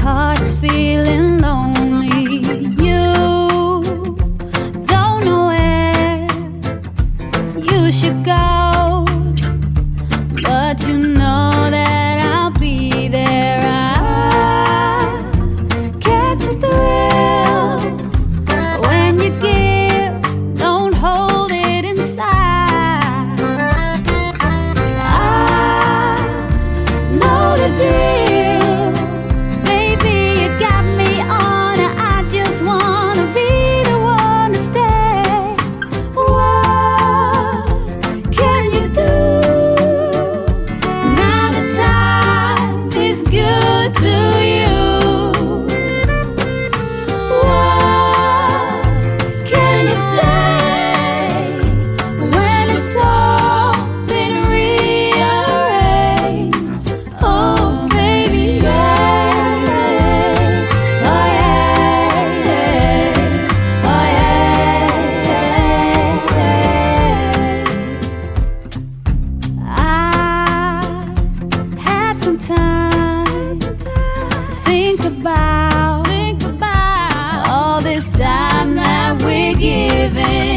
heart's feeling lonely. You don't know where you should go. some time. Think about, think about all this time that we're giving.